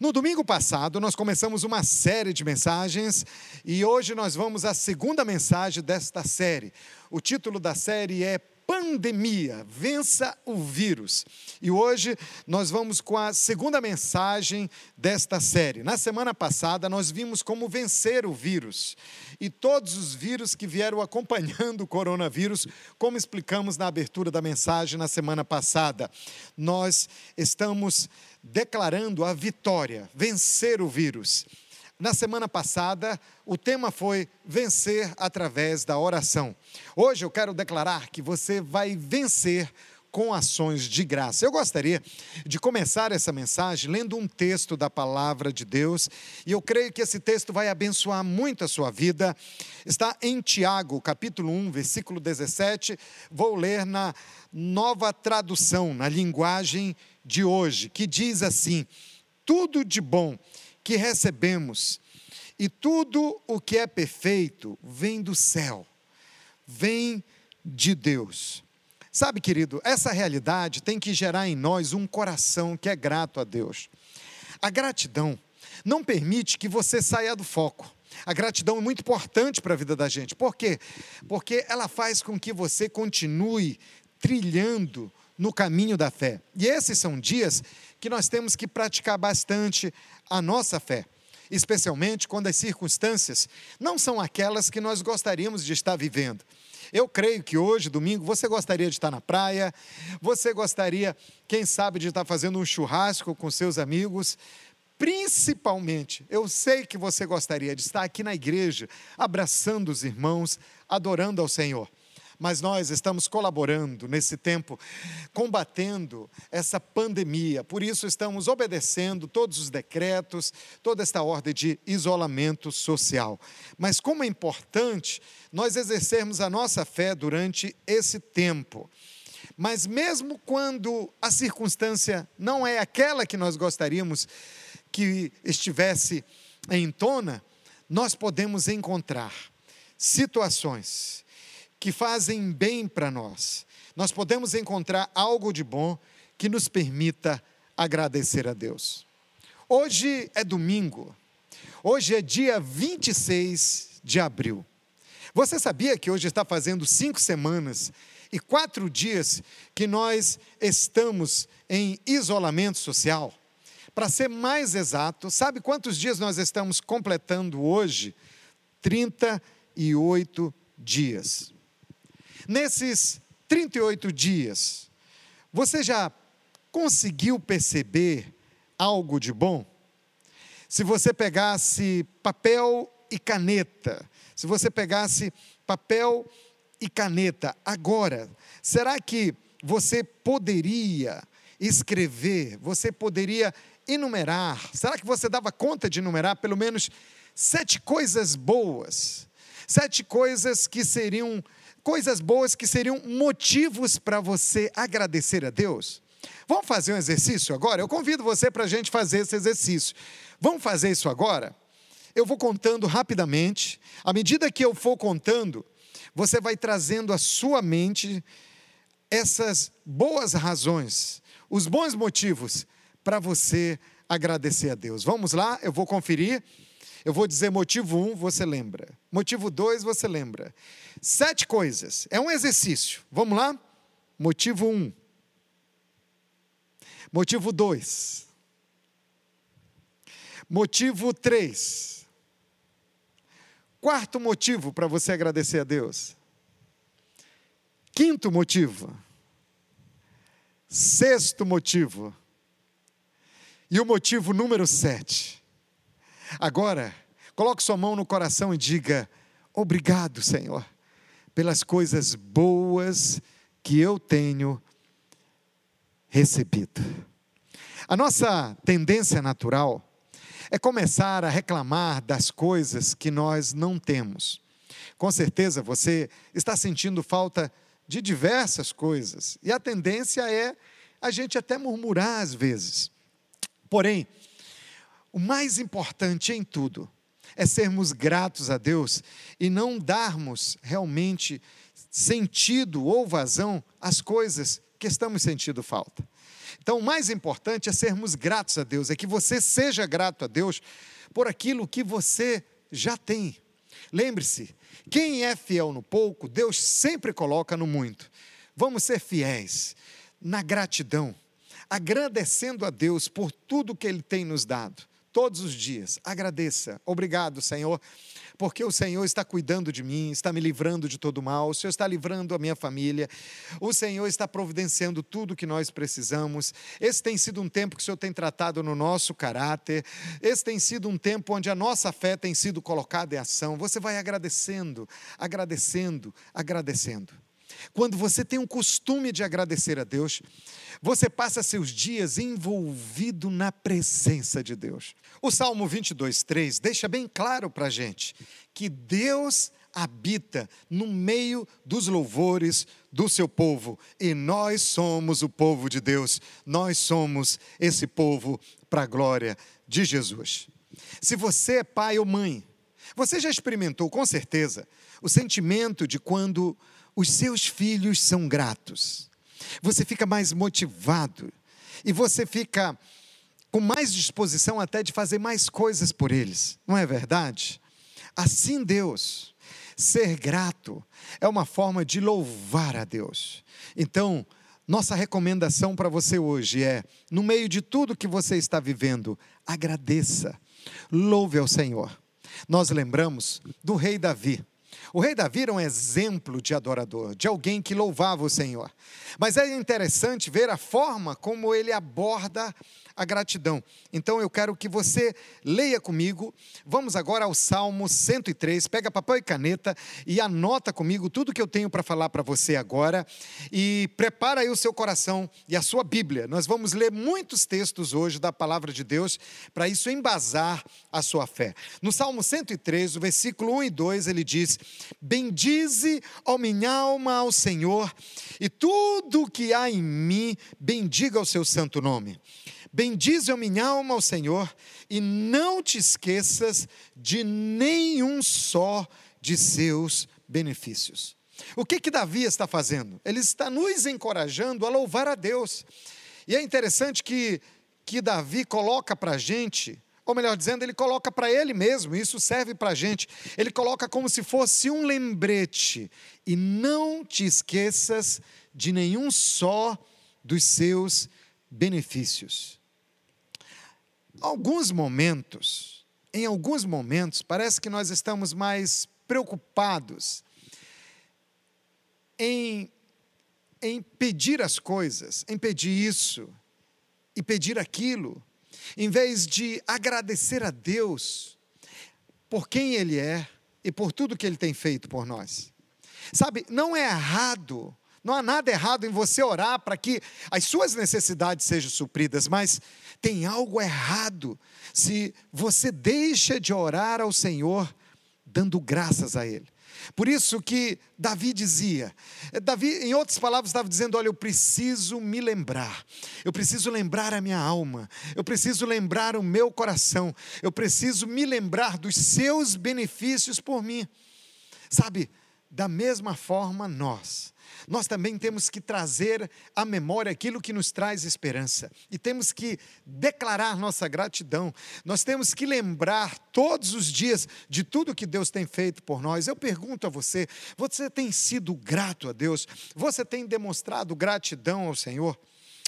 No domingo passado, nós começamos uma série de mensagens e hoje nós vamos à segunda mensagem desta série. O título da série é Pandemia, vença o vírus. E hoje nós vamos com a segunda mensagem desta série. Na semana passada, nós vimos como vencer o vírus e todos os vírus que vieram acompanhando o coronavírus, como explicamos na abertura da mensagem na semana passada. Nós estamos declarando a vitória, vencer o vírus. Na semana passada, o tema foi vencer através da oração. Hoje eu quero declarar que você vai vencer com ações de graça. Eu gostaria de começar essa mensagem lendo um texto da palavra de Deus, e eu creio que esse texto vai abençoar muito a sua vida. Está em Tiago, capítulo 1, versículo 17. Vou ler na nova tradução, na linguagem de hoje, que diz assim: Tudo de bom que recebemos e tudo o que é perfeito vem do céu, vem de Deus. Sabe, querido, essa realidade tem que gerar em nós um coração que é grato a Deus. A gratidão não permite que você saia do foco. A gratidão é muito importante para a vida da gente. Por quê? Porque ela faz com que você continue trilhando no caminho da fé. E esses são dias que nós temos que praticar bastante a nossa fé, especialmente quando as circunstâncias não são aquelas que nós gostaríamos de estar vivendo. Eu creio que hoje, domingo, você gostaria de estar na praia, você gostaria, quem sabe, de estar fazendo um churrasco com seus amigos. Principalmente, eu sei que você gostaria de estar aqui na igreja, abraçando os irmãos, adorando ao Senhor mas nós estamos colaborando nesse tempo, combatendo essa pandemia. Por isso, estamos obedecendo todos os decretos, toda esta ordem de isolamento social. Mas como é importante nós exercermos a nossa fé durante esse tempo. Mas mesmo quando a circunstância não é aquela que nós gostaríamos que estivesse em tona, nós podemos encontrar situações que fazem bem para nós. Nós podemos encontrar algo de bom que nos permita agradecer a Deus. Hoje é domingo, hoje é dia 26 de abril. Você sabia que hoje está fazendo cinco semanas e quatro dias que nós estamos em isolamento social? Para ser mais exato, sabe quantos dias nós estamos completando hoje? 38 dias. Nesses 38 dias, você já conseguiu perceber algo de bom? Se você pegasse papel e caneta, se você pegasse papel e caneta agora, será que você poderia escrever, você poderia enumerar, será que você dava conta de enumerar pelo menos sete coisas boas, sete coisas que seriam coisas boas que seriam motivos para você agradecer a Deus? Vamos fazer um exercício agora? Eu convido você para a gente fazer esse exercício. Vamos fazer isso agora? Eu vou contando rapidamente. À medida que eu for contando, você vai trazendo à sua mente essas boas razões, os bons motivos para você agradecer a Deus. Vamos lá, eu vou conferir. Eu vou dizer motivo 1, um, você lembra. Motivo 2, você lembra. Sete coisas. É um exercício. Vamos lá? Motivo 1. Um. Motivo 2. Motivo 3. Quarto motivo para você agradecer a Deus. Quinto motivo. Sexto motivo. E o motivo número sete. Agora, coloque sua mão no coração e diga: Obrigado, Senhor pelas coisas boas que eu tenho recebido. A nossa tendência natural é começar a reclamar das coisas que nós não temos. Com certeza você está sentindo falta de diversas coisas, e a tendência é a gente até murmurar às vezes. Porém, o mais importante em tudo é sermos gratos a Deus e não darmos realmente sentido ou vazão às coisas que estamos sentindo falta. Então, o mais importante é sermos gratos a Deus, é que você seja grato a Deus por aquilo que você já tem. Lembre-se, quem é fiel no pouco, Deus sempre coloca no muito. Vamos ser fiéis na gratidão, agradecendo a Deus por tudo que Ele tem nos dado, todos os dias. Agradeça. Obrigado, Senhor, porque o Senhor está cuidando de mim, está me livrando de todo mal, o Senhor está livrando a minha família, o Senhor está providenciando tudo que nós precisamos. Esse tem sido um tempo que o Senhor tem tratado no nosso caráter, esse tem sido um tempo onde a nossa fé tem sido colocada em ação. Você vai agradecendo, agradecendo, agradecendo. Quando você tem um costume de agradecer a Deus, você passa seus dias envolvido na presença de Deus. O Salmo 22, 3 deixa bem claro para a gente que Deus habita no meio dos louvores do seu povo e nós somos o povo de Deus, nós somos esse povo para a glória de Jesus. Se você é pai ou mãe, você já experimentou com certeza o sentimento de quando os seus filhos são gratos. Você fica mais motivado e você fica com mais disposição até de fazer mais coisas por eles, não é verdade? Assim, Deus, ser grato é uma forma de louvar a Deus. Então, nossa recomendação para você hoje é: no meio de tudo que você está vivendo, agradeça, louve ao Senhor. Nós lembramos do rei Davi. O rei Davi era um exemplo de adorador, de alguém que louvava o Senhor. Mas é interessante ver a forma como ele aborda a gratidão. Então eu quero que você leia comigo. Vamos agora ao Salmo 103. Pega papel e caneta e anota comigo tudo que eu tenho para falar para você agora. E prepara aí o seu coração e a sua Bíblia. Nós vamos ler muitos textos hoje da palavra de Deus para isso embasar a sua fé. No Salmo 103, o versículo 1 e 2, ele diz: Bendize, ó minha alma, ao Senhor, e tudo que há em mim, bendiga o seu santo nome. Bendize a minha alma ao Senhor e não te esqueças de nenhum só de seus benefícios. O que que Davi está fazendo? Ele está nos encorajando a louvar a Deus. E é interessante que, que Davi coloca para a gente, ou melhor dizendo, ele coloca para ele mesmo, isso serve para a gente. Ele coloca como se fosse um lembrete. E não te esqueças de nenhum só dos seus benefícios alguns momentos, em alguns momentos, parece que nós estamos mais preocupados em, em pedir as coisas, em pedir isso e pedir aquilo, em vez de agradecer a Deus por quem Ele é e por tudo que Ele tem feito por nós. Sabe, não é errado não há nada errado em você orar para que as suas necessidades sejam supridas, mas tem algo errado se você deixa de orar ao Senhor dando graças a Ele. Por isso que Davi dizia, Davi, em outras palavras, estava dizendo: Olha, eu preciso me lembrar, eu preciso lembrar a minha alma, eu preciso lembrar o meu coração, eu preciso me lembrar dos seus benefícios por mim. Sabe, da mesma forma, nós nós também temos que trazer à memória aquilo que nos traz esperança e temos que declarar nossa gratidão. Nós temos que lembrar todos os dias de tudo que Deus tem feito por nós. Eu pergunto a você: você tem sido grato a Deus? Você tem demonstrado gratidão ao Senhor?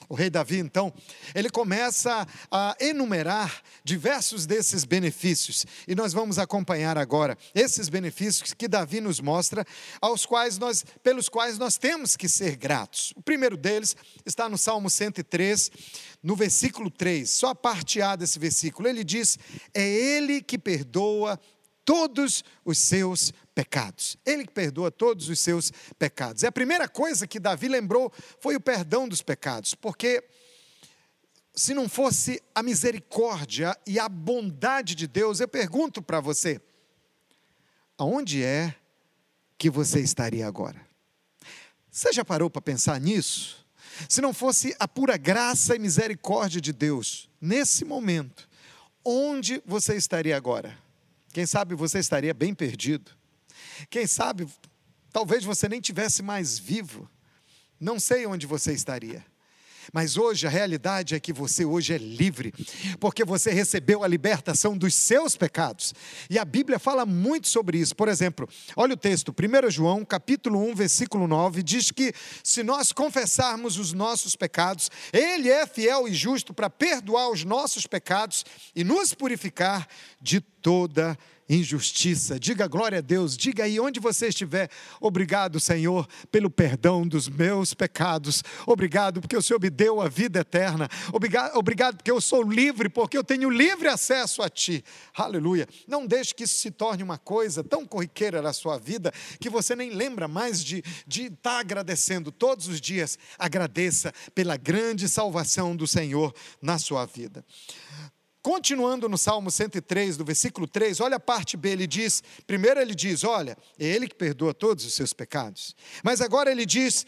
O rei Davi, então, ele começa a enumerar diversos desses benefícios, e nós vamos acompanhar agora esses benefícios que Davi nos mostra, aos quais nós, pelos quais nós temos que ser gratos. O primeiro deles está no Salmo 103, no versículo 3, só a parte A desse versículo. Ele diz: É Ele que perdoa todos os seus. Ele que perdoa todos os seus pecados. E a primeira coisa que Davi lembrou foi o perdão dos pecados, porque se não fosse a misericórdia e a bondade de Deus, eu pergunto para você: aonde é que você estaria agora? Você já parou para pensar nisso? Se não fosse a pura graça e misericórdia de Deus, nesse momento, onde você estaria agora? Quem sabe você estaria bem perdido. Quem sabe, talvez você nem tivesse mais vivo. Não sei onde você estaria. Mas hoje a realidade é que você hoje é livre, porque você recebeu a libertação dos seus pecados. E a Bíblia fala muito sobre isso. Por exemplo, olha o texto, 1 João, capítulo 1, versículo 9, diz que se nós confessarmos os nossos pecados, ele é fiel e justo para perdoar os nossos pecados e nos purificar de toda injustiça. Diga glória a Deus, diga aí onde você estiver. Obrigado, Senhor, pelo perdão dos meus pecados. Obrigado porque o Senhor me deu a vida eterna. Obrigado, obrigado porque eu sou livre, porque eu tenho livre acesso a Ti. Aleluia. Não deixe que isso se torne uma coisa tão corriqueira na sua vida que você nem lembra mais de, de estar tá agradecendo todos os dias. Agradeça pela grande salvação do Senhor na sua vida. Continuando no Salmo 103, do versículo 3, olha a parte B, ele diz: primeiro ele diz, olha, é Ele que perdoa todos os seus pecados. Mas agora ele diz: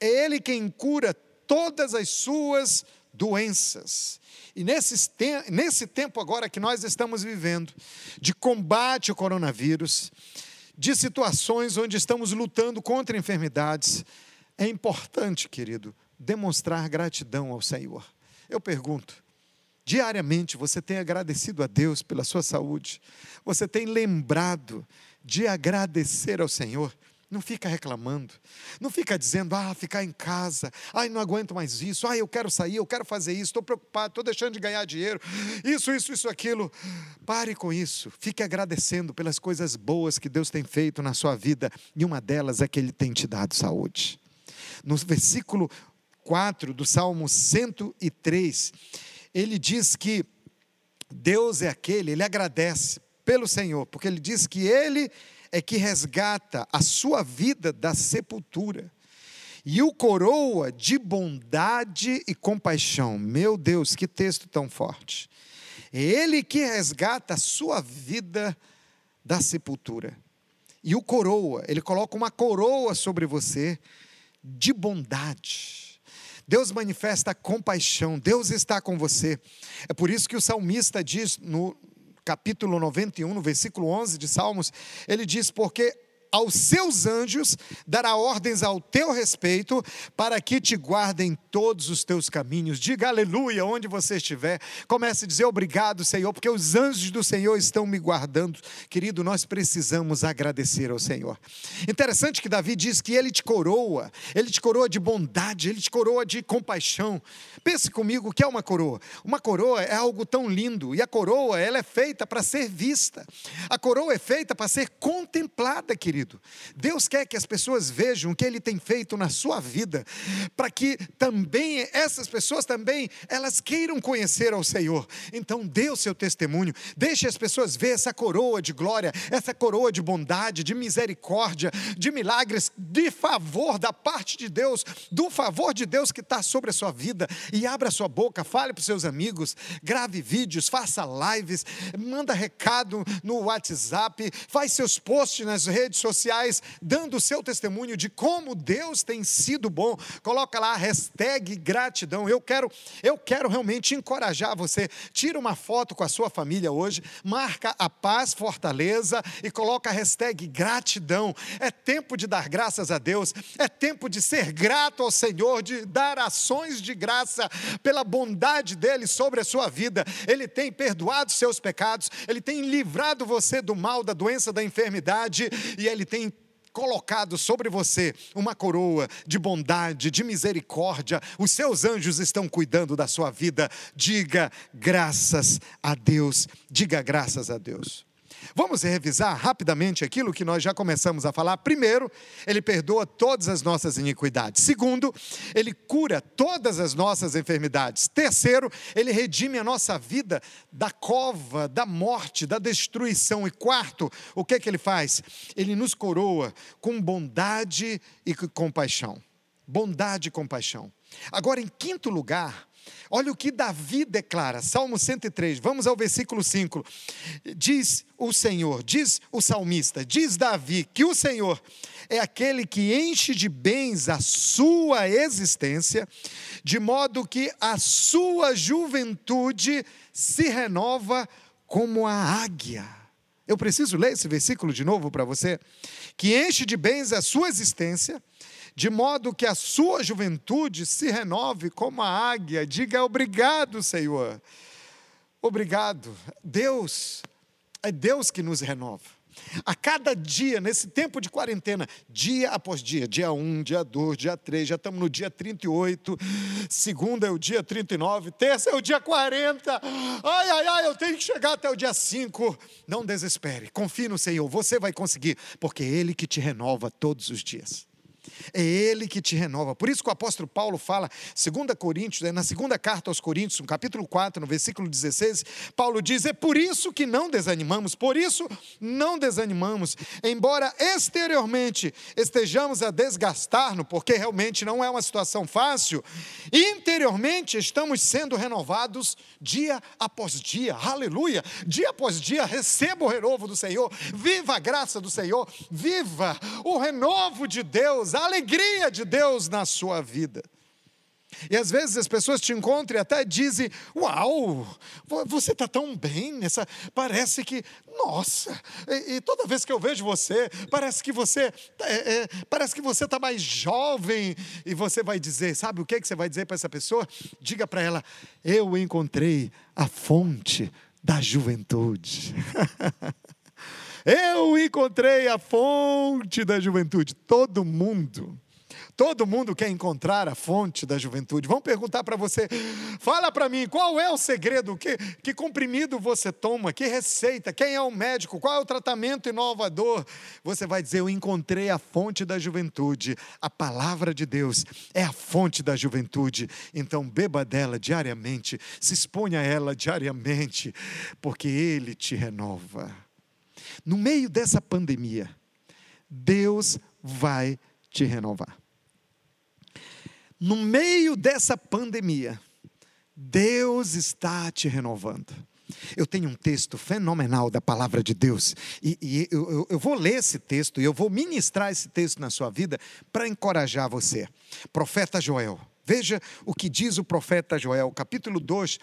é Ele quem cura todas as suas doenças. E nesse, nesse tempo agora que nós estamos vivendo, de combate ao coronavírus, de situações onde estamos lutando contra enfermidades, é importante, querido, demonstrar gratidão ao Senhor. Eu pergunto, Diariamente você tem agradecido a Deus pela sua saúde, você tem lembrado de agradecer ao Senhor. Não fica reclamando, não fica dizendo, ah, ficar em casa, ai, não aguento mais isso, ah, eu quero sair, eu quero fazer isso, estou preocupado, estou deixando de ganhar dinheiro, isso, isso, isso, aquilo. Pare com isso, fique agradecendo pelas coisas boas que Deus tem feito na sua vida, e uma delas é que Ele tem te dado saúde. No versículo 4 do Salmo 103, ele diz que Deus é aquele, ele agradece pelo Senhor, porque ele diz que ele é que resgata a sua vida da sepultura e o coroa de bondade e compaixão. Meu Deus, que texto tão forte! É ele que resgata a sua vida da sepultura. E o coroa, ele coloca uma coroa sobre você de bondade Deus manifesta compaixão, Deus está com você. É por isso que o salmista diz no capítulo 91, no versículo 11 de Salmos, ele diz: Porque aos seus anjos dará ordens ao teu respeito, para que te guardem todos os teus caminhos. Diga aleluia onde você estiver. Comece a dizer obrigado, Senhor, porque os anjos do Senhor estão me guardando. Querido, nós precisamos agradecer ao Senhor. Interessante que Davi diz que ele te coroa, ele te coroa de bondade, ele te coroa de compaixão. Pense comigo o que é uma coroa. Uma coroa é algo tão lindo, e a coroa, ela é feita para ser vista. A coroa é feita para ser contemplada, querido querido. Deus quer que as pessoas vejam o que Ele tem feito na sua vida, para que também essas pessoas também elas queiram conhecer ao Senhor. Então, dê o seu testemunho, deixe as pessoas ver essa coroa de glória, essa coroa de bondade, de misericórdia, de milagres, de favor da parte de Deus, do favor de Deus que está sobre a sua vida. E abra sua boca, fale para os seus amigos, grave vídeos, faça lives, manda recado no WhatsApp, faz seus posts nas redes sociais sociais, dando o seu testemunho de como Deus tem sido bom. Coloca lá a hashtag gratidão. Eu quero, eu quero realmente encorajar você. Tira uma foto com a sua família hoje, marca a paz, fortaleza e coloca a hashtag gratidão. É tempo de dar graças a Deus, é tempo de ser grato ao Senhor, de dar ações de graça pela bondade dele sobre a sua vida. Ele tem perdoado seus pecados, ele tem livrado você do mal, da doença, da enfermidade e ele ele tem colocado sobre você uma coroa de bondade, de misericórdia. Os seus anjos estão cuidando da sua vida. Diga graças a Deus. Diga graças a Deus. Vamos revisar rapidamente aquilo que nós já começamos a falar. Primeiro, ele perdoa todas as nossas iniquidades. Segundo, ele cura todas as nossas enfermidades. Terceiro, ele redime a nossa vida da cova, da morte, da destruição. E quarto, o que é que ele faz? Ele nos coroa com bondade e compaixão. Bondade e compaixão. Agora, em quinto lugar, Olha o que Davi declara, Salmo 103, vamos ao versículo 5. Diz o Senhor, diz o salmista, diz Davi, que o Senhor é aquele que enche de bens a sua existência, de modo que a sua juventude se renova como a águia. Eu preciso ler esse versículo de novo para você. Que enche de bens a sua existência, de modo que a sua juventude se renove como a águia. Diga obrigado, Senhor. Obrigado. Deus, é Deus que nos renova. A cada dia, nesse tempo de quarentena, dia após dia, dia 1, dia 2, dia 3, já estamos no dia 38, segunda é o dia 39, terça é o dia 40. Ai, ai, ai, eu tenho que chegar até o dia 5. Não desespere, confie no Senhor, você vai conseguir, porque Ele que te renova todos os dias. É Ele que te renova. Por isso que o apóstolo Paulo fala, 2 Coríntios, é na segunda carta aos Coríntios, no capítulo 4, no versículo 16, Paulo diz: É por isso que não desanimamos, por isso não desanimamos, embora exteriormente estejamos a desgastar-nos, porque realmente não é uma situação fácil, interiormente estamos sendo renovados dia após dia, aleluia, dia após dia, receba o renovo do Senhor, viva a graça do Senhor, viva o renovo de Deus, a alegria de Deus na sua vida. E às vezes as pessoas te encontram e até dizem: Uau, você está tão bem nessa. Parece que, nossa, e, e, toda vez que eu vejo você, parece que você é, é, parece que você está mais jovem. E você vai dizer: Sabe o que, que você vai dizer para essa pessoa? Diga para ela: Eu encontrei a fonte da juventude. Eu encontrei a fonte da juventude. Todo mundo, todo mundo quer encontrar a fonte da juventude. Vamos perguntar para você, fala para mim, qual é o segredo? Que, que comprimido você toma? Que receita? Quem é o médico? Qual é o tratamento inovador? Você vai dizer, eu encontrei a fonte da juventude. A palavra de Deus é a fonte da juventude. Então beba dela diariamente, se exponha a ela diariamente, porque Ele te renova. No meio dessa pandemia, Deus vai te renovar. No meio dessa pandemia, Deus está te renovando. Eu tenho um texto fenomenal da palavra de Deus, e, e eu, eu, eu, vou ler esse texto e eu vou ministrar esse texto na sua vida para encorajar você. Profeta Joel, veja o que diz o profeta Joel, capítulo 2,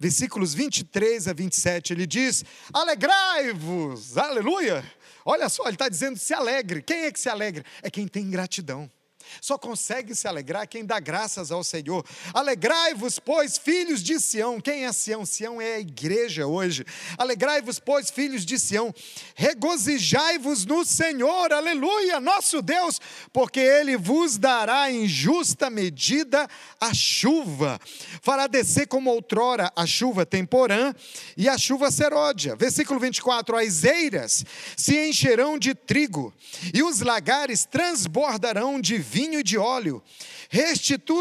versículos 23 a 27, ele diz: Alegrai-vos, aleluia. Olha só, ele está dizendo: se alegre. Quem é que se alegra? É quem tem gratidão. Só consegue se alegrar quem dá graças ao Senhor. Alegrai-vos, pois, filhos de Sião. Quem é Sião? Sião é a igreja hoje. Alegrai-vos, pois, filhos de Sião. Regozijai-vos no Senhor, aleluia, nosso Deus, porque Ele vos dará em justa medida a chuva. Fará descer como outrora a chuva temporã e a chuva seródia. Versículo 24: As eiras se encherão de trigo e os lagares transbordarão de vinho vinho de óleo. Restitu,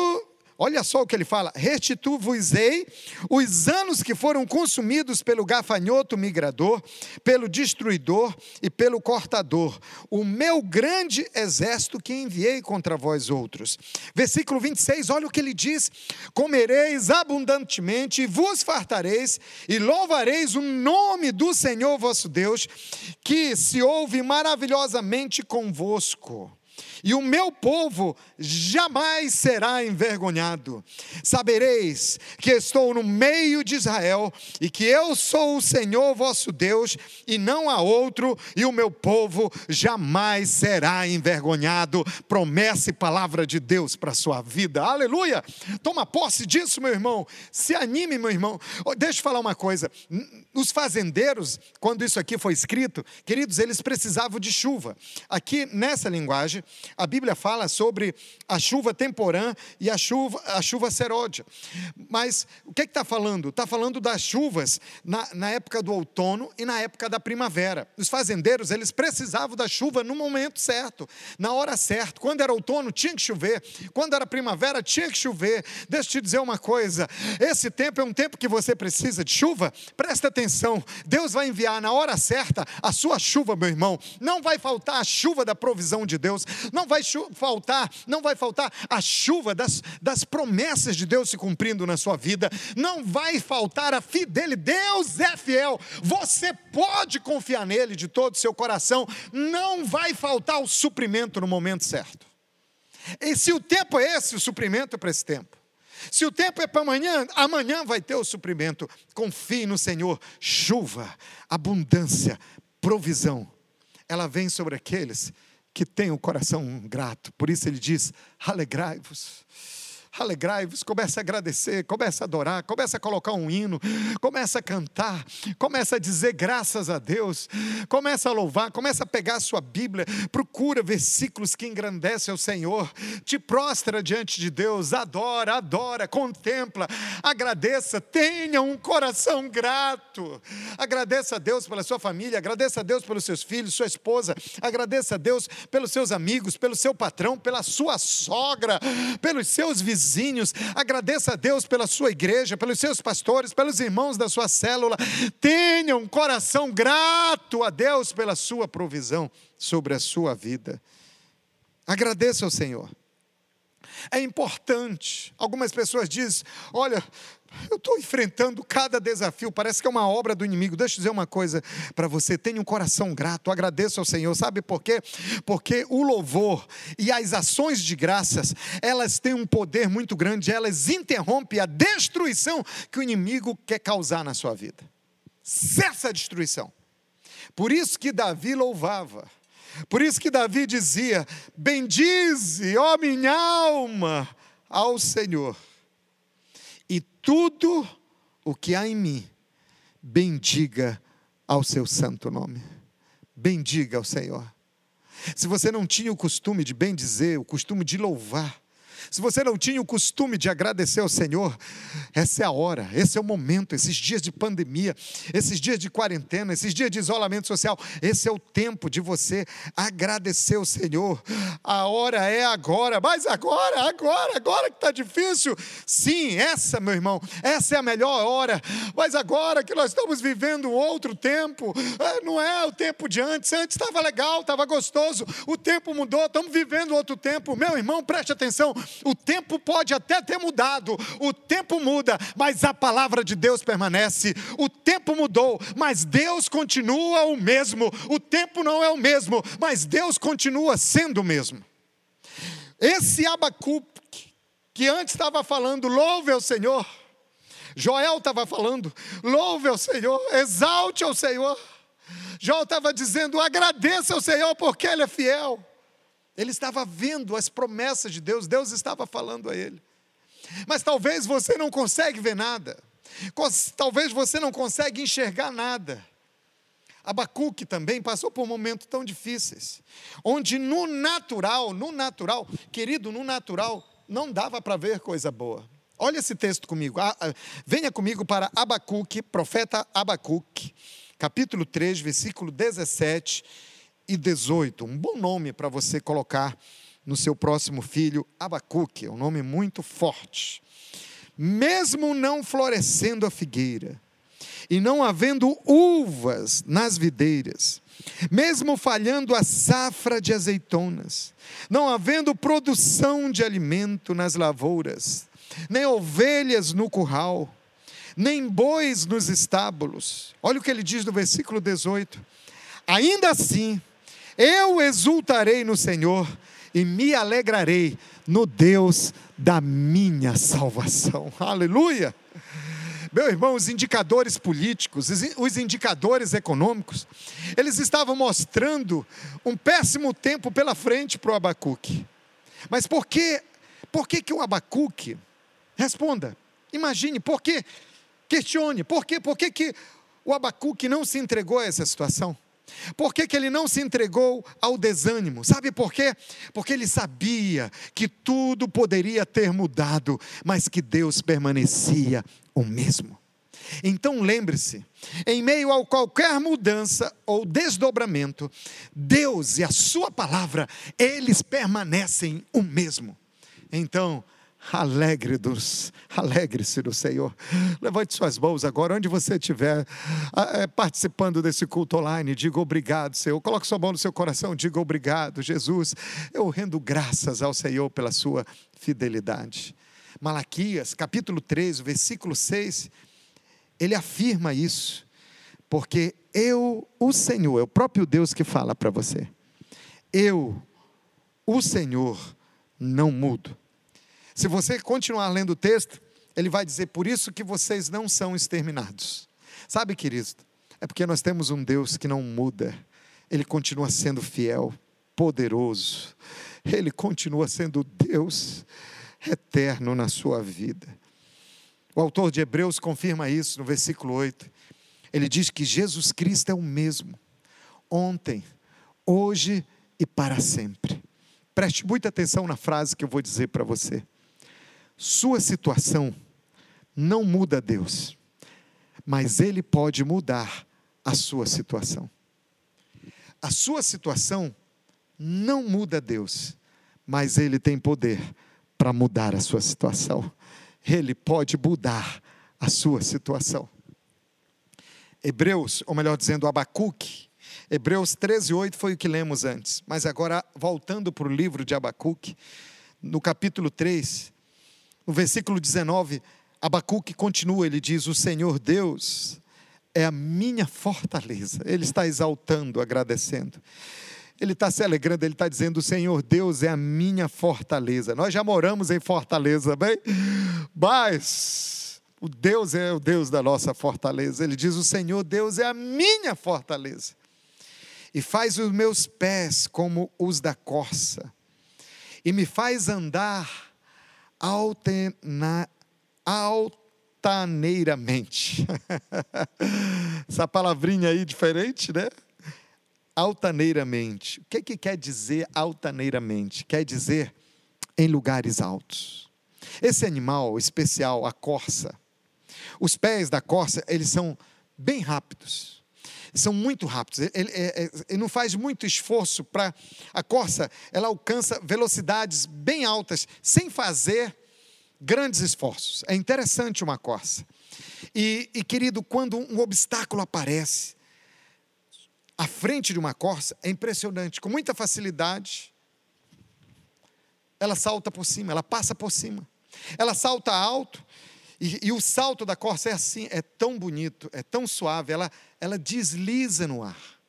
olha só o que ele fala: restituo-vos-ei os anos que foram consumidos pelo gafanhoto migrador, pelo destruidor e pelo cortador, o meu grande exército que enviei contra vós outros. Versículo 26, olha o que ele diz: comereis abundantemente, vos fartareis, e louvareis o nome do Senhor vosso Deus, que se ouve maravilhosamente convosco e o meu povo jamais será envergonhado. Sabereis que estou no meio de Israel e que eu sou o Senhor vosso Deus e não há outro, e o meu povo jamais será envergonhado. Promessa e palavra de Deus para a sua vida. Aleluia! Toma posse disso, meu irmão. Se anime, meu irmão. Deixa eu falar uma coisa. Os fazendeiros, quando isso aqui foi escrito, queridos, eles precisavam de chuva. Aqui nessa linguagem, a Bíblia fala sobre a chuva temporã e a chuva, a chuva seródia. Mas o que está falando? Está falando das chuvas na, na época do outono e na época da primavera. Os fazendeiros, eles precisavam da chuva no momento certo, na hora certa. Quando era outono, tinha que chover. Quando era primavera, tinha que chover. Deixa eu te dizer uma coisa: esse tempo é um tempo que você precisa de chuva. Presta atenção, Deus vai enviar na hora certa a sua chuva, meu irmão. Não vai faltar a chuva da provisão de Deus. Não vai faltar, não vai faltar a chuva das, das promessas de Deus se cumprindo na sua vida, não vai faltar a fidelidade. Deus é fiel, você pode confiar nele de todo o seu coração, não vai faltar o suprimento no momento certo. E se o tempo é esse, o suprimento é para esse tempo. Se o tempo é para amanhã, amanhã vai ter o suprimento. Confie no Senhor. Chuva, abundância, provisão. Ela vem sobre aqueles que tem o coração grato. Por isso ele diz: alegrai-vos alegrai-vos, começa a agradecer, começa a adorar, começa a colocar um hino, começa a cantar, começa a dizer graças a Deus, começa a louvar, começa a pegar a sua Bíblia, procura versículos que engrandecem o Senhor, te prostra diante de Deus, adora, adora, contempla, agradeça, tenha um coração grato, agradeça a Deus pela sua família, agradeça a Deus pelos seus filhos, sua esposa, agradeça a Deus pelos seus amigos, pelo seu patrão, pela sua sogra, pelos seus vizinhos vizinhos, agradeça a Deus pela sua igreja, pelos seus pastores, pelos irmãos da sua célula. Tenha um coração grato a Deus pela sua provisão sobre a sua vida. Agradeça ao Senhor. É importante. Algumas pessoas dizem: olha, eu estou enfrentando cada desafio, parece que é uma obra do inimigo. Deixa eu dizer uma coisa para você: tenha um coração grato, agradeça ao Senhor. Sabe por quê? Porque o louvor e as ações de graças, elas têm um poder muito grande, elas interrompem a destruição que o inimigo quer causar na sua vida. Cessa a destruição. Por isso que Davi louvava. Por isso que Davi dizia: Bendize, ó minha alma, ao Senhor e tudo o que há em mim, bendiga ao seu santo nome. Bendiga ao Senhor. Se você não tinha o costume de bendizer, o costume de louvar, se você não tinha o costume de agradecer ao Senhor, essa é a hora, esse é o momento, esses dias de pandemia, esses dias de quarentena, esses dias de isolamento social, esse é o tempo de você agradecer ao Senhor. A hora é agora, mas agora, agora, agora que está difícil. Sim, essa, meu irmão, essa é a melhor hora, mas agora que nós estamos vivendo outro tempo, é, não é o tempo de antes, antes estava legal, estava gostoso, o tempo mudou, estamos vivendo outro tempo. Meu irmão, preste atenção, o tempo pode até ter mudado, o tempo muda, mas a palavra de Deus permanece. O tempo mudou, mas Deus continua o mesmo. O tempo não é o mesmo, mas Deus continua sendo o mesmo. Esse Abacuque, que antes estava falando, louve ao Senhor. Joel estava falando, louve ao Senhor, exalte ao Senhor. Joel estava dizendo, agradeça ao Senhor porque Ele é fiel. Ele estava vendo as promessas de Deus, Deus estava falando a ele. Mas talvez você não consegue ver nada. Talvez você não consegue enxergar nada. Abacuque também passou por momentos tão difíceis, onde no natural, no natural, querido, no natural, não dava para ver coisa boa. Olha esse texto comigo. Venha comigo para Abacuque, profeta Abacuque, capítulo 3, versículo 17 e 18. Um bom nome para você colocar no seu próximo filho, Abacuque, é um nome muito forte. Mesmo não florescendo a figueira, e não havendo uvas nas videiras, mesmo falhando a safra de azeitonas, não havendo produção de alimento nas lavouras, nem ovelhas no curral, nem bois nos estábulos. Olha o que ele diz no versículo 18: Ainda assim, eu exultarei no Senhor e me alegrarei no Deus da minha salvação. Aleluia! Meu irmão, os indicadores políticos, os indicadores econômicos, eles estavam mostrando um péssimo tempo pela frente para o Abacuque. Mas por que, por que, que o Abacuque? Responda, imagine, por que? Questione, por que, por que, que o Abacuque não se entregou a essa situação? Por que, que ele não se entregou ao desânimo? Sabe por quê? Porque ele sabia que tudo poderia ter mudado, mas que Deus permanecia o mesmo. Então lembre-se, em meio a qualquer mudança ou desdobramento, Deus e a Sua palavra, eles permanecem o mesmo. Então, Alegre-nos, alegre-se no Senhor. Levante suas mãos agora, onde você estiver ah, é, participando desse culto online. Diga obrigado, Senhor. Coloque sua mão no seu coração, diga obrigado, Jesus. Eu rendo graças ao Senhor pela sua fidelidade. Malaquias, capítulo 3, versículo 6, ele afirma isso, porque eu, o Senhor, é o próprio Deus que fala para você. Eu, o Senhor, não mudo. Se você continuar lendo o texto, ele vai dizer: Por isso que vocês não são exterminados. Sabe, querido, é porque nós temos um Deus que não muda, ele continua sendo fiel poderoso. Ele continua sendo Deus eterno na sua vida. O autor de Hebreus confirma isso no versículo 8. Ele diz que Jesus Cristo é o mesmo, ontem, hoje e para sempre. Preste muita atenção na frase que eu vou dizer para você. Sua situação não muda Deus, mas Ele pode mudar a sua situação. A sua situação não muda Deus, mas Ele tem poder para mudar a sua situação. Ele pode mudar a sua situação. Hebreus, ou melhor dizendo, Abacuque, Hebreus 13, 8 foi o que lemos antes, mas agora voltando para o livro de Abacuque, no capítulo 3, no versículo 19, Abacuque continua, ele diz: O Senhor Deus é a minha fortaleza. Ele está exaltando, agradecendo. Ele está se alegrando, ele está dizendo: O Senhor Deus é a minha fortaleza. Nós já moramos em Fortaleza, bem? Mas o Deus é o Deus da nossa fortaleza. Ele diz: O Senhor Deus é a minha fortaleza. E faz os meus pés como os da corça, e me faz andar altena, altaneiramente. Essa palavrinha aí diferente, né? Altaneiramente. O que, que quer dizer altaneiramente? Quer dizer em lugares altos. Esse animal especial, a corça, os pés da corça, eles são bem rápidos. São muito rápidos. Ele, ele, ele, ele não faz muito esforço para. A corça, ela alcança velocidades bem altas, sem fazer grandes esforços. É interessante uma corça. E, e, querido, quando um obstáculo aparece à frente de uma corça, é impressionante. Com muita facilidade, ela salta por cima, ela passa por cima. Ela salta alto, e, e o salto da corça é assim, é tão bonito, é tão suave, ela, ela desliza no ar.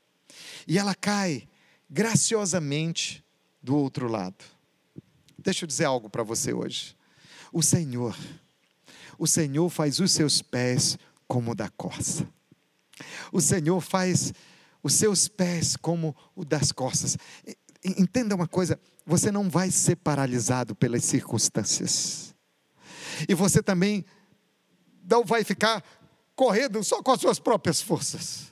E ela cai graciosamente do outro lado. Deixa eu dizer algo para você hoje. O Senhor, o Senhor faz os seus pés como o da corça. O Senhor faz os seus pés como o das costas. Entenda uma coisa: você não vai ser paralisado pelas circunstâncias. E você também não vai ficar correndo só com as suas próprias forças.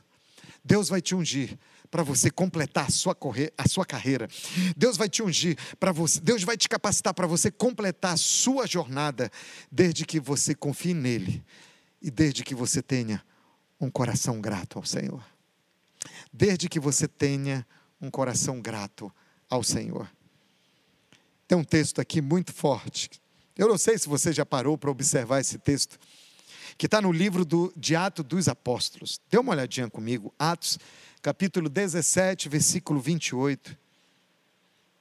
Deus vai te ungir para você completar a sua, correr, a sua carreira. Deus vai te ungir para você, Deus vai te capacitar para você completar a sua jornada, desde que você confie nele e desde que você tenha um coração grato ao Senhor. Desde que você tenha um coração grato ao Senhor. Tem um texto aqui muito forte. Eu não sei se você já parou para observar esse texto, que está no livro do, de Atos dos Apóstolos. Dê uma olhadinha comigo, Atos capítulo 17, versículo 28.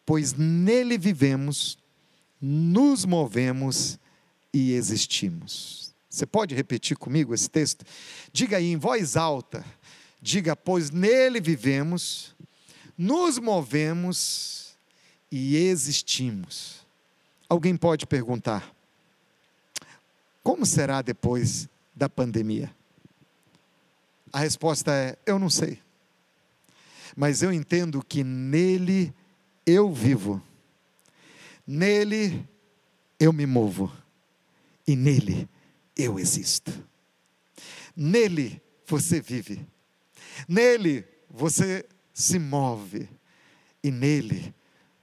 Pois nele vivemos, nos movemos e existimos. Você pode repetir comigo esse texto? Diga aí em voz alta. Diga, pois nele vivemos, nos movemos e existimos. Alguém pode perguntar: como será depois da pandemia? A resposta é: eu não sei mas eu entendo que nele eu vivo, nele eu me movo e nele eu existo. Nele você vive, nele você se move e nele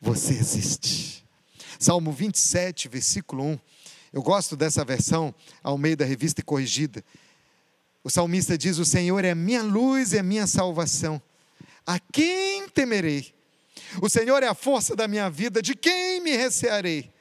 você existe. Salmo 27, versículo 1. Eu gosto dessa versão ao meio da revista corrigida. O salmista diz: O Senhor é a minha luz e a minha salvação a quem temerei? O Senhor é a força da minha vida, de quem me recearei?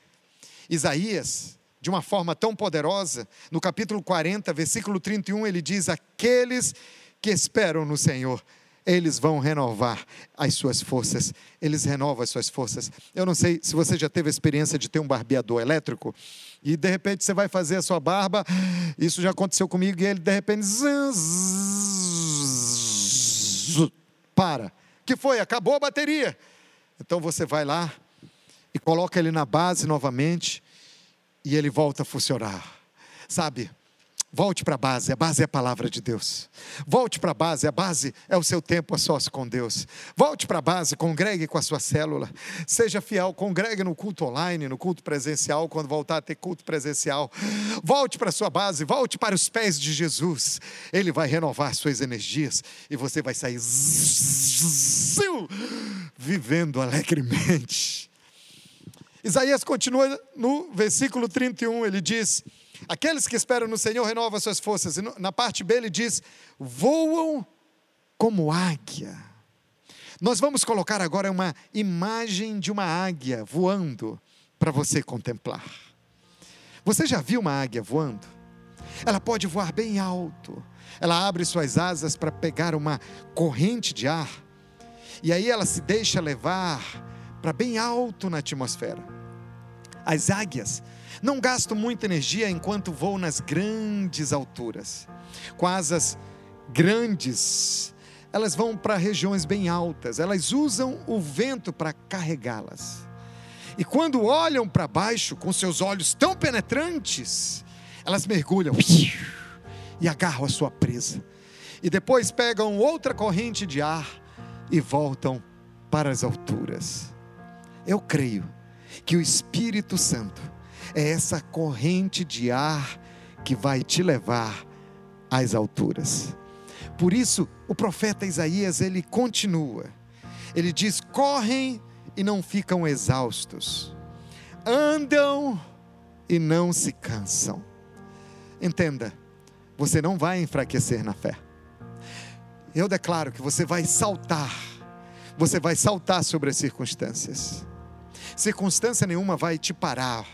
Isaías, de uma forma tão poderosa, no capítulo 40, versículo 31, ele diz: Aqueles que esperam no Senhor, eles vão renovar as suas forças. Eles renovam as suas forças. Eu não sei se você já teve a experiência de ter um barbeador elétrico e de repente você vai fazer a sua barba. Isso já aconteceu comigo e ele de repente para. Que foi? Acabou a bateria. Então você vai lá e coloca ele na base novamente e ele volta a funcionar. Sabe? Volte para a base, a base é a palavra de Deus. Volte para a base, a base é o seu tempo a sós com Deus. Volte para a base, congregue com a sua célula. Seja fiel, congregue no culto online, no culto presencial, quando voltar a ter culto presencial. Volte para a sua base, volte para os pés de Jesus. Ele vai renovar suas energias e você vai sair vivendo alegremente. Isaías continua no versículo 31, ele diz: Aqueles que esperam no Senhor renovam suas forças. E na parte B ele diz: voam como águia. Nós vamos colocar agora uma imagem de uma águia voando para você contemplar. Você já viu uma águia voando? Ela pode voar bem alto. Ela abre suas asas para pegar uma corrente de ar. E aí ela se deixa levar para bem alto na atmosfera. As águias não gastam muita energia enquanto voam nas grandes alturas. Com asas grandes, elas vão para regiões bem altas, elas usam o vento para carregá-las. E quando olham para baixo com seus olhos tão penetrantes, elas mergulham e agarram a sua presa. E depois pegam outra corrente de ar e voltam para as alturas. Eu creio que o Espírito Santo é essa corrente de ar que vai te levar às alturas. Por isso, o profeta Isaías, ele continua. Ele diz: "Correm e não ficam exaustos. Andam e não se cansam." Entenda, você não vai enfraquecer na fé. Eu declaro que você vai saltar. Você vai saltar sobre as circunstâncias. Circunstância nenhuma vai te parar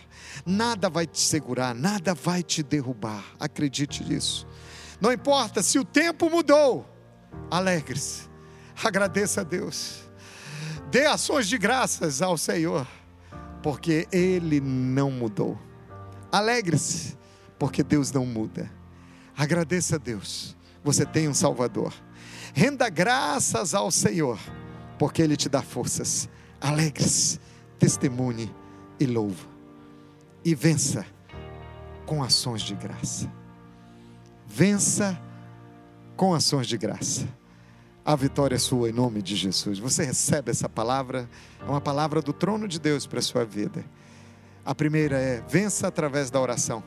nada vai te segurar, nada vai te derrubar. Acredite nisso. Não importa se o tempo mudou, alegre-se, agradeça a Deus, dê ações de graças ao Senhor, porque Ele não mudou. Alegre-se, porque Deus não muda. Agradeça a Deus, você tem um Salvador. Renda graças ao Senhor, porque Ele te dá forças. Alegre-se, testemunhe e louva e vença com ações de graça. Vença com ações de graça. A vitória é sua em nome de Jesus. Você recebe essa palavra, é uma palavra do trono de Deus para a sua vida. A primeira é: vença através da oração.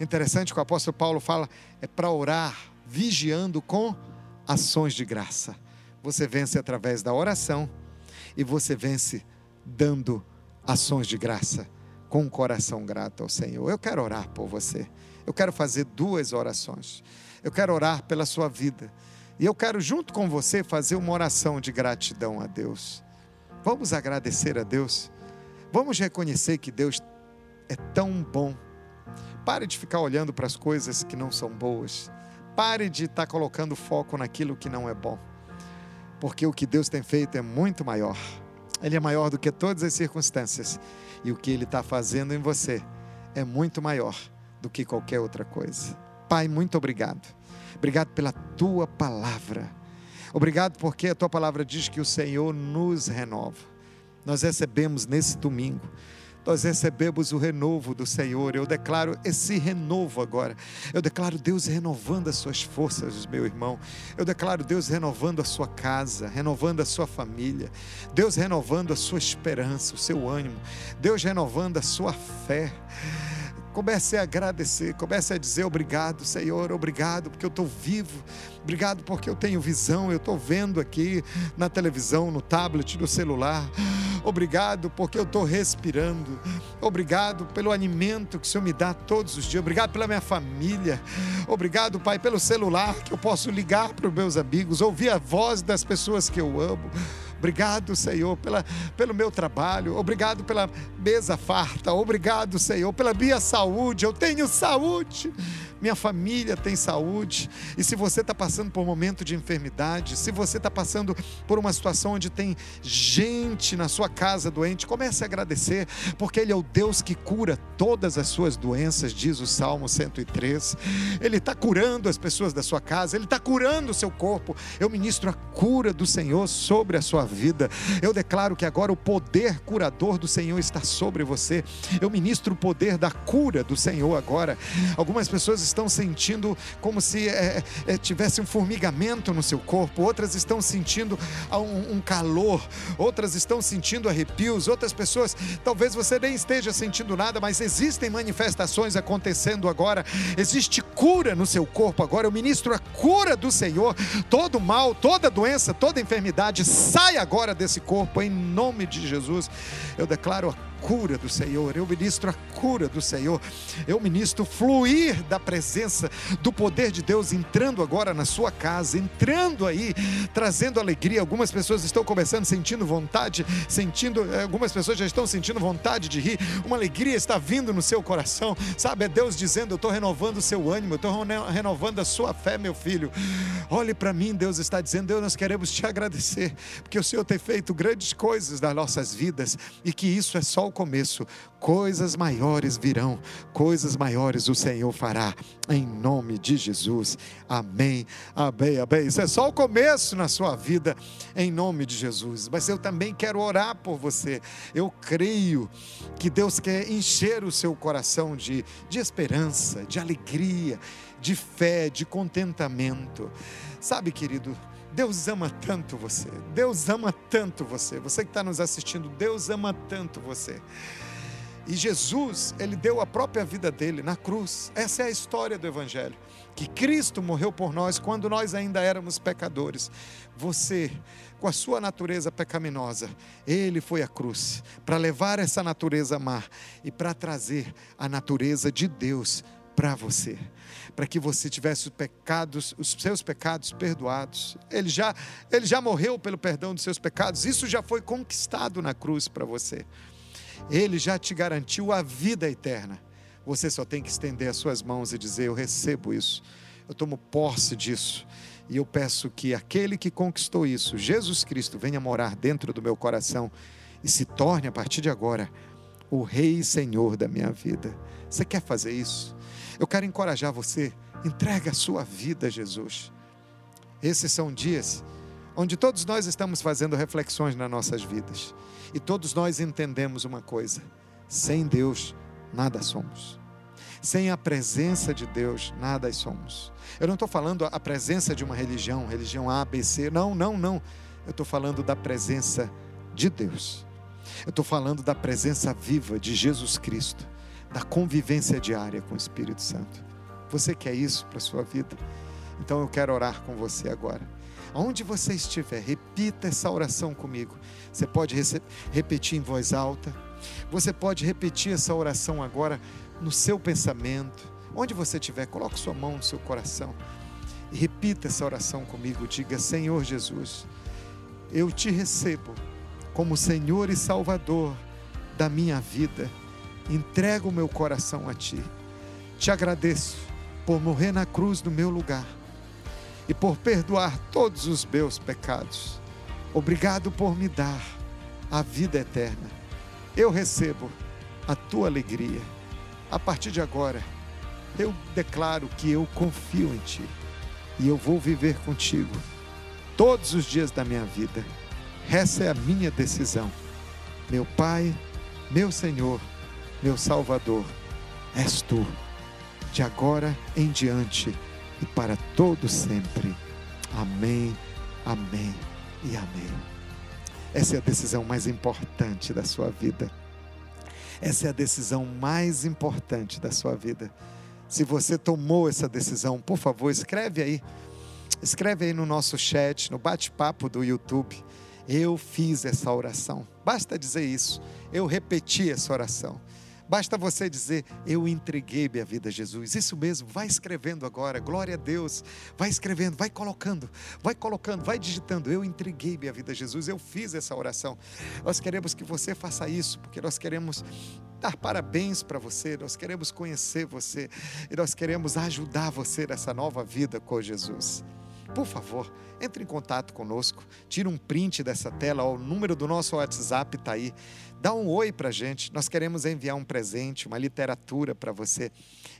Interessante que o apóstolo Paulo fala, é para orar vigiando com ações de graça. Você vence através da oração e você vence dando ações de graça com um coração grato ao Senhor. Eu quero orar por você. Eu quero fazer duas orações. Eu quero orar pela sua vida. E eu quero, junto com você, fazer uma oração de gratidão a Deus. Vamos agradecer a Deus. Vamos reconhecer que Deus é tão bom. Pare de ficar olhando para as coisas que não são boas. Pare de estar colocando foco naquilo que não é bom. Porque o que Deus tem feito é muito maior. Ele é maior do que todas as circunstâncias. E o que Ele está fazendo em você é muito maior do que qualquer outra coisa. Pai, muito obrigado. Obrigado pela tua palavra. Obrigado porque a tua palavra diz que o Senhor nos renova. Nós recebemos nesse domingo nós recebemos o renovo do Senhor. Eu declaro esse renovo agora. Eu declaro Deus renovando as suas forças, meu irmão. Eu declaro Deus renovando a sua casa, renovando a sua família. Deus renovando a sua esperança, o seu ânimo. Deus renovando a sua fé. Comece a agradecer, comece a dizer obrigado, Senhor, obrigado porque eu estou vivo, obrigado porque eu tenho visão, eu estou vendo aqui na televisão, no tablet, no celular. Obrigado porque eu estou respirando. Obrigado pelo alimento que o Senhor me dá todos os dias. Obrigado pela minha família. Obrigado, Pai, pelo celular que eu posso ligar para os meus amigos, ouvir a voz das pessoas que eu amo. Obrigado, Senhor, pela, pelo meu trabalho. Obrigado pela mesa farta. Obrigado, Senhor, pela minha saúde. Eu tenho saúde minha família tem saúde. E se você está passando por um momento de enfermidade, se você está passando por uma situação onde tem gente na sua casa doente, comece a agradecer, porque Ele é o Deus que cura todas as suas doenças, diz o Salmo 103. Ele está curando as pessoas da sua casa, Ele está curando o seu corpo. Eu ministro a cura do Senhor sobre a sua vida. Eu declaro que agora o poder curador do Senhor está sobre você. Eu ministro o poder da cura do Senhor agora. Algumas pessoas estão sentindo como se é, é, tivesse um formigamento no seu corpo, outras estão sentindo um, um calor, outras estão sentindo arrepios, outras pessoas, talvez você nem esteja sentindo nada, mas existem manifestações acontecendo agora, existe cura no seu corpo agora. Eu ministro a cura do Senhor, todo mal, toda doença, toda enfermidade, sai agora desse corpo em nome de Jesus. Eu declaro a cura do Senhor, eu ministro a cura do Senhor, eu ministro fluir da presença do poder de Deus entrando agora na sua casa, entrando aí, trazendo alegria. Algumas pessoas estão começando sentindo vontade, sentindo, eh, algumas pessoas já estão sentindo vontade de rir, uma alegria está vindo no seu coração, sabe? É Deus dizendo: Eu estou renovando o seu ânimo, eu estou renovando a sua fé, meu filho. Olhe para mim, Deus está dizendo: Deus, nós queremos te agradecer, porque o Senhor tem feito grandes coisas nas nossas vidas e que isso é só o começo. Coisas maiores virão, coisas maiores o Senhor fará, em nome de Jesus. Amém, amém, amém. Isso é só o começo na sua vida, em nome de Jesus. Mas eu também quero orar por você. Eu creio que Deus quer encher o seu coração de, de esperança, de alegria, de fé, de contentamento. Sabe, querido, Deus ama tanto você. Deus ama tanto você. Você que está nos assistindo, Deus ama tanto você. E Jesus, ele deu a própria vida dele na cruz. Essa é a história do Evangelho. Que Cristo morreu por nós quando nós ainda éramos pecadores. Você, com a sua natureza pecaminosa, ele foi à cruz para levar essa natureza má e para trazer a natureza de Deus para você para que você tivesse os pecados, os seus pecados perdoados. Ele já, ele já morreu pelo perdão dos seus pecados. Isso já foi conquistado na cruz para você. Ele já te garantiu a vida eterna. Você só tem que estender as suas mãos e dizer: Eu recebo isso, eu tomo posse disso. E eu peço que aquele que conquistou isso, Jesus Cristo, venha morar dentro do meu coração e se torne, a partir de agora, o Rei e Senhor da minha vida. Você quer fazer isso? Eu quero encorajar você, entregue a sua vida a Jesus. Esses são dias onde todos nós estamos fazendo reflexões nas nossas vidas. E todos nós entendemos uma coisa: sem Deus, nada somos. Sem a presença de Deus, nada somos. Eu não estou falando a presença de uma religião, religião A, B, C. Não, não, não. Eu estou falando da presença de Deus. Eu estou falando da presença viva de Jesus Cristo da convivência diária com o Espírito Santo. Você quer isso para a sua vida? Então eu quero orar com você agora. Onde você estiver, repita essa oração comigo. Você pode repetir em voz alta. Você pode repetir essa oração agora no seu pensamento. Onde você estiver, coloque sua mão no seu coração e repita essa oração comigo. Diga: Senhor Jesus, eu te recebo como Senhor e Salvador da minha vida entrego o meu coração a Ti. Te agradeço por morrer na cruz no meu lugar e por perdoar todos os meus pecados. Obrigado por me dar a vida eterna. Eu recebo a tua alegria. A partir de agora, eu declaro que eu confio em Ti e eu vou viver contigo todos os dias da minha vida. Essa é a minha decisão. Meu Pai, meu Senhor meu Salvador, és tu, de agora em diante e para todo sempre. Amém, amém e amém. Essa é a decisão mais importante da sua vida. Essa é a decisão mais importante da sua vida. Se você tomou essa decisão, por favor, escreve aí. Escreve aí no nosso chat, no bate-papo do YouTube. Eu fiz essa oração. Basta dizer isso. Eu repeti essa oração. Basta você dizer: Eu entreguei minha vida a Jesus. Isso mesmo, vai escrevendo agora. Glória a Deus. Vai escrevendo, vai colocando, vai colocando, vai digitando. Eu entreguei minha vida a Jesus. Eu fiz essa oração. Nós queremos que você faça isso, porque nós queremos dar parabéns para você, nós queremos conhecer você e nós queremos ajudar você nessa nova vida com Jesus. Por favor, entre em contato conosco, tira um print dessa tela, ó, o número do nosso WhatsApp está aí. Dá um oi para a gente, nós queremos enviar um presente, uma literatura para você.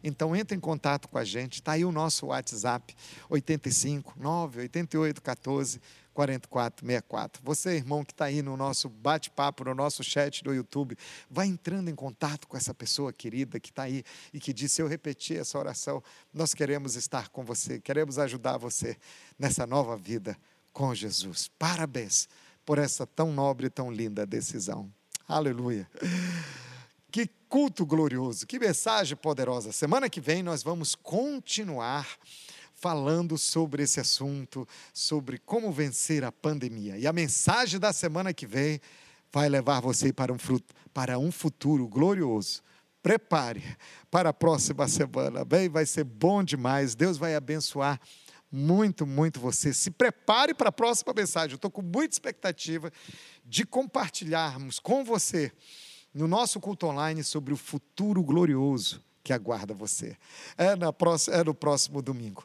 Então entre em contato com a gente, está aí o nosso WhatsApp, 85 9 88 14 4464. Você, irmão, que está aí no nosso bate-papo, no nosso chat do YouTube, vai entrando em contato com essa pessoa querida que está aí e que disse: Eu repeti essa oração, nós queremos estar com você, queremos ajudar você nessa nova vida com Jesus. Parabéns por essa tão nobre e tão linda decisão. Aleluia. Que culto glorioso, que mensagem poderosa. Semana que vem nós vamos continuar falando sobre esse assunto, sobre como vencer a pandemia. E a mensagem da semana que vem vai levar você para um, fruto, para um futuro glorioso. Prepare para a próxima semana, bem? Vai ser bom demais. Deus vai abençoar muito, muito você. Se prepare para a próxima mensagem. Eu estou com muita expectativa de compartilharmos com você no nosso culto online sobre o futuro glorioso que aguarda você. É, na próxima, é no próximo domingo.